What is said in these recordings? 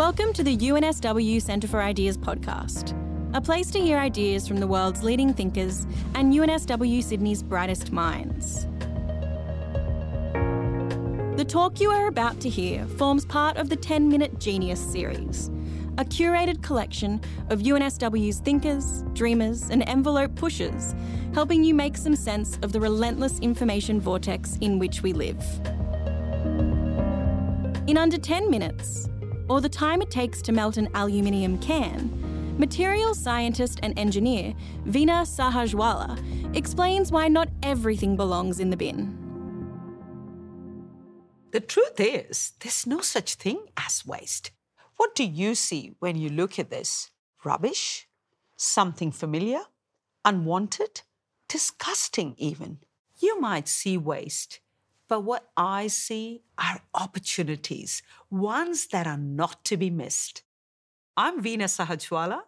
Welcome to the UNSW Centre for Ideas podcast, a place to hear ideas from the world's leading thinkers and UNSW Sydney's brightest minds. The talk you are about to hear forms part of the 10 Minute Genius series, a curated collection of UNSW's thinkers, dreamers, and envelope pushers, helping you make some sense of the relentless information vortex in which we live. In under 10 minutes, or the time it takes to melt an aluminium can, materials scientist and engineer Veena Sahajwalla explains why not everything belongs in the bin. The truth is, there's no such thing as waste. What do you see when you look at this? Rubbish? Something familiar? Unwanted? Disgusting, even. You might see waste, but what I see are opportunities, ones that are not to be missed. I'm Veena Sahajwalla.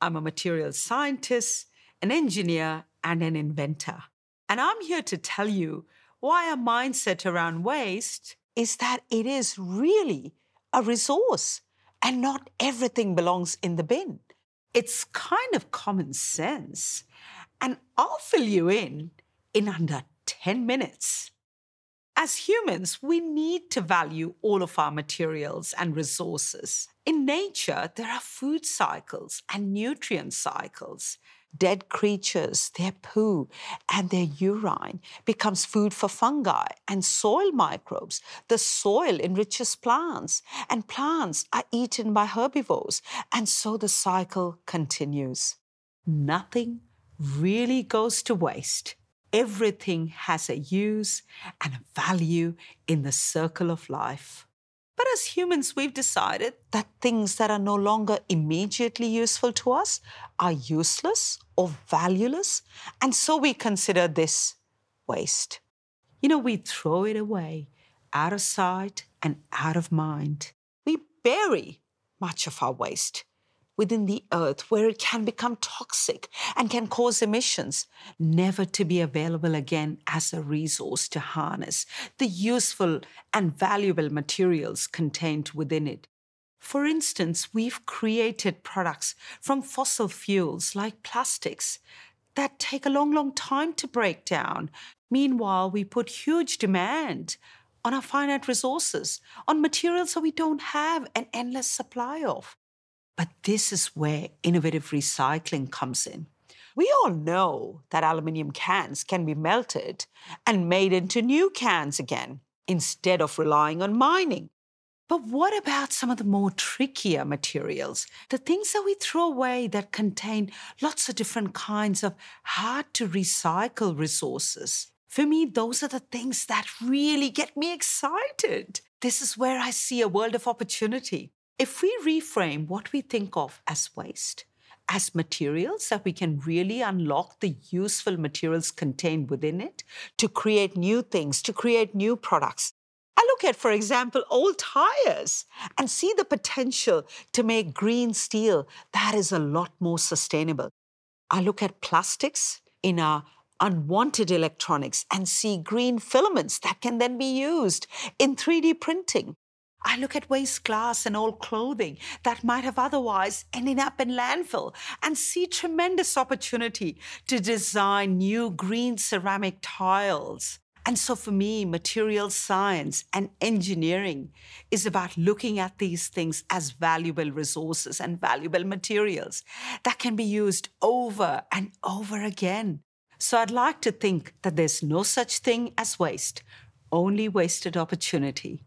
I'm a materials scientist, an engineer, and an inventor. And I'm here to tell you why a mindset around waste is that it is really a resource and not everything belongs in the bin. It's kind of common sense. And I'll fill you in in under 10 minutes. As humans, we need to value all of our materials and resources. In nature, there are food cycles and nutrient cycles. Dead creatures, their poo and their urine becomes food for fungi and soil microbes. The soil enriches plants, and plants are eaten by herbivores, and so the cycle continues. Nothing really goes to waste everything has a use and a value in the circle of life. But as humans, we've decided that things that are no longer immediately useful to us are useless or valueless, and so we consider this waste. You know, we throw it away, out of sight and out of mind. We bury much of our waste within the earth where it can become toxic and can cause emissions, never to be available again as a resource to harness the useful and valuable materials contained within it. For instance, we've created products from fossil fuels like plastics that take a long, long time to break down. Meanwhile, we put huge demand on our finite resources, on materials that we don't have an endless supply of. But this is where innovative recycling comes in. We all know that aluminium cans can be melted and made into new cans again instead of relying on mining. But what about some of the more trickier materials? The things that we throw away that contain lots of different kinds of hard to recycle resources. For me, those are the things that really get me excited. This is where I see a world of opportunity. If we reframe what we think of as waste as materials that we can really unlock the useful materials contained within it to create new things, to create new products. I look at, for example, old tires and see the potential to make green steel that is a lot more sustainable. I look at plastics in our unwanted electronics and see green filaments that can then be used in 3D printing. I look at waste glass and old clothing that might have otherwise ended up in landfill and see tremendous opportunity to design new green ceramic tiles. And so for me, material science and engineering is about looking at these things as valuable resources and valuable materials that can be used over and over again. So I'd like to think that there's no such thing as waste, only wasted opportunity.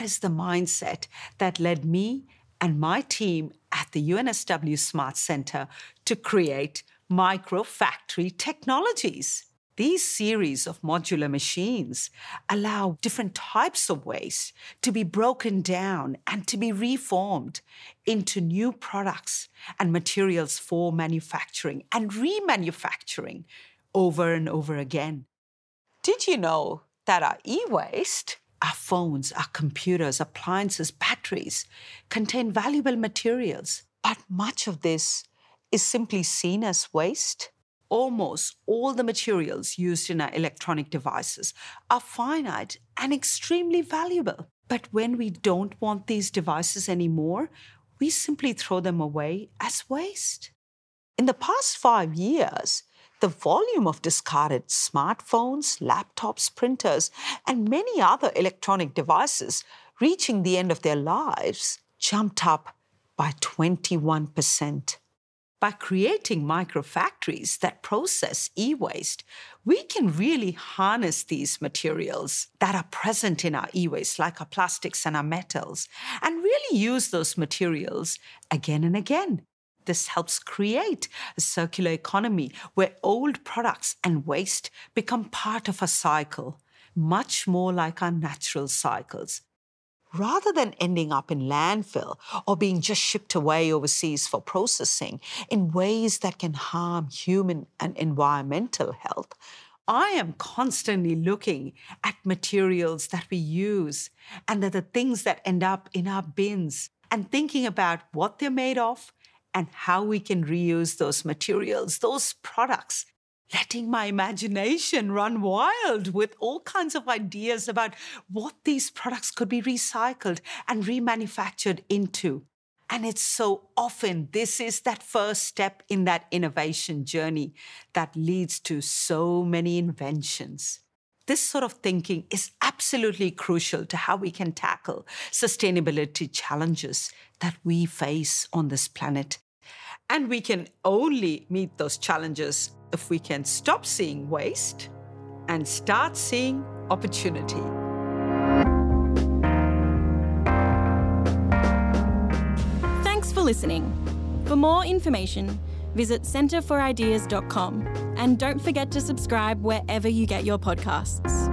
That is the mindset that led me and my team at the UNSW Smart Center to create Micro Factory Technologies. These series of modular machines allow different types of waste to be broken down and to be reformed into new products and materials for manufacturing and remanufacturing over and over again. Did you know that our e waste our phones, our computers, appliances, batteries contain valuable materials. But much of this is simply seen as waste. Almost all the materials used in our electronic devices are finite and extremely valuable. But when we don't want these devices anymore, we simply throw them away as waste. In the past five years, the volume of discarded smartphones, laptops, printers, and many other electronic devices reaching the end of their lives jumped up by 21%. By creating microfactories that process e waste, we can really harness these materials that are present in our e waste, like our plastics and our metals, and really use those materials again and again. This helps create a circular economy where old products and waste become part of a cycle, much more like our natural cycles. Rather than ending up in landfill or being just shipped away overseas for processing in ways that can harm human and environmental health, I am constantly looking at materials that we use and at the things that end up in our bins and thinking about what they're made of and how we can reuse those materials, those products letting my imagination run wild with all kinds of ideas about what these products could be recycled and remanufactured into. And it's so often this is that first step in that innovation journey that leads to so many inventions. This sort of thinking is absolutely crucial to how we can tackle sustainability challenges that we face on this planet. And we can only meet those challenges if we can stop seeing waste and start seeing opportunity. Thanks for listening. For more information, visit centerforideas.com and don't forget to subscribe wherever you get your podcasts.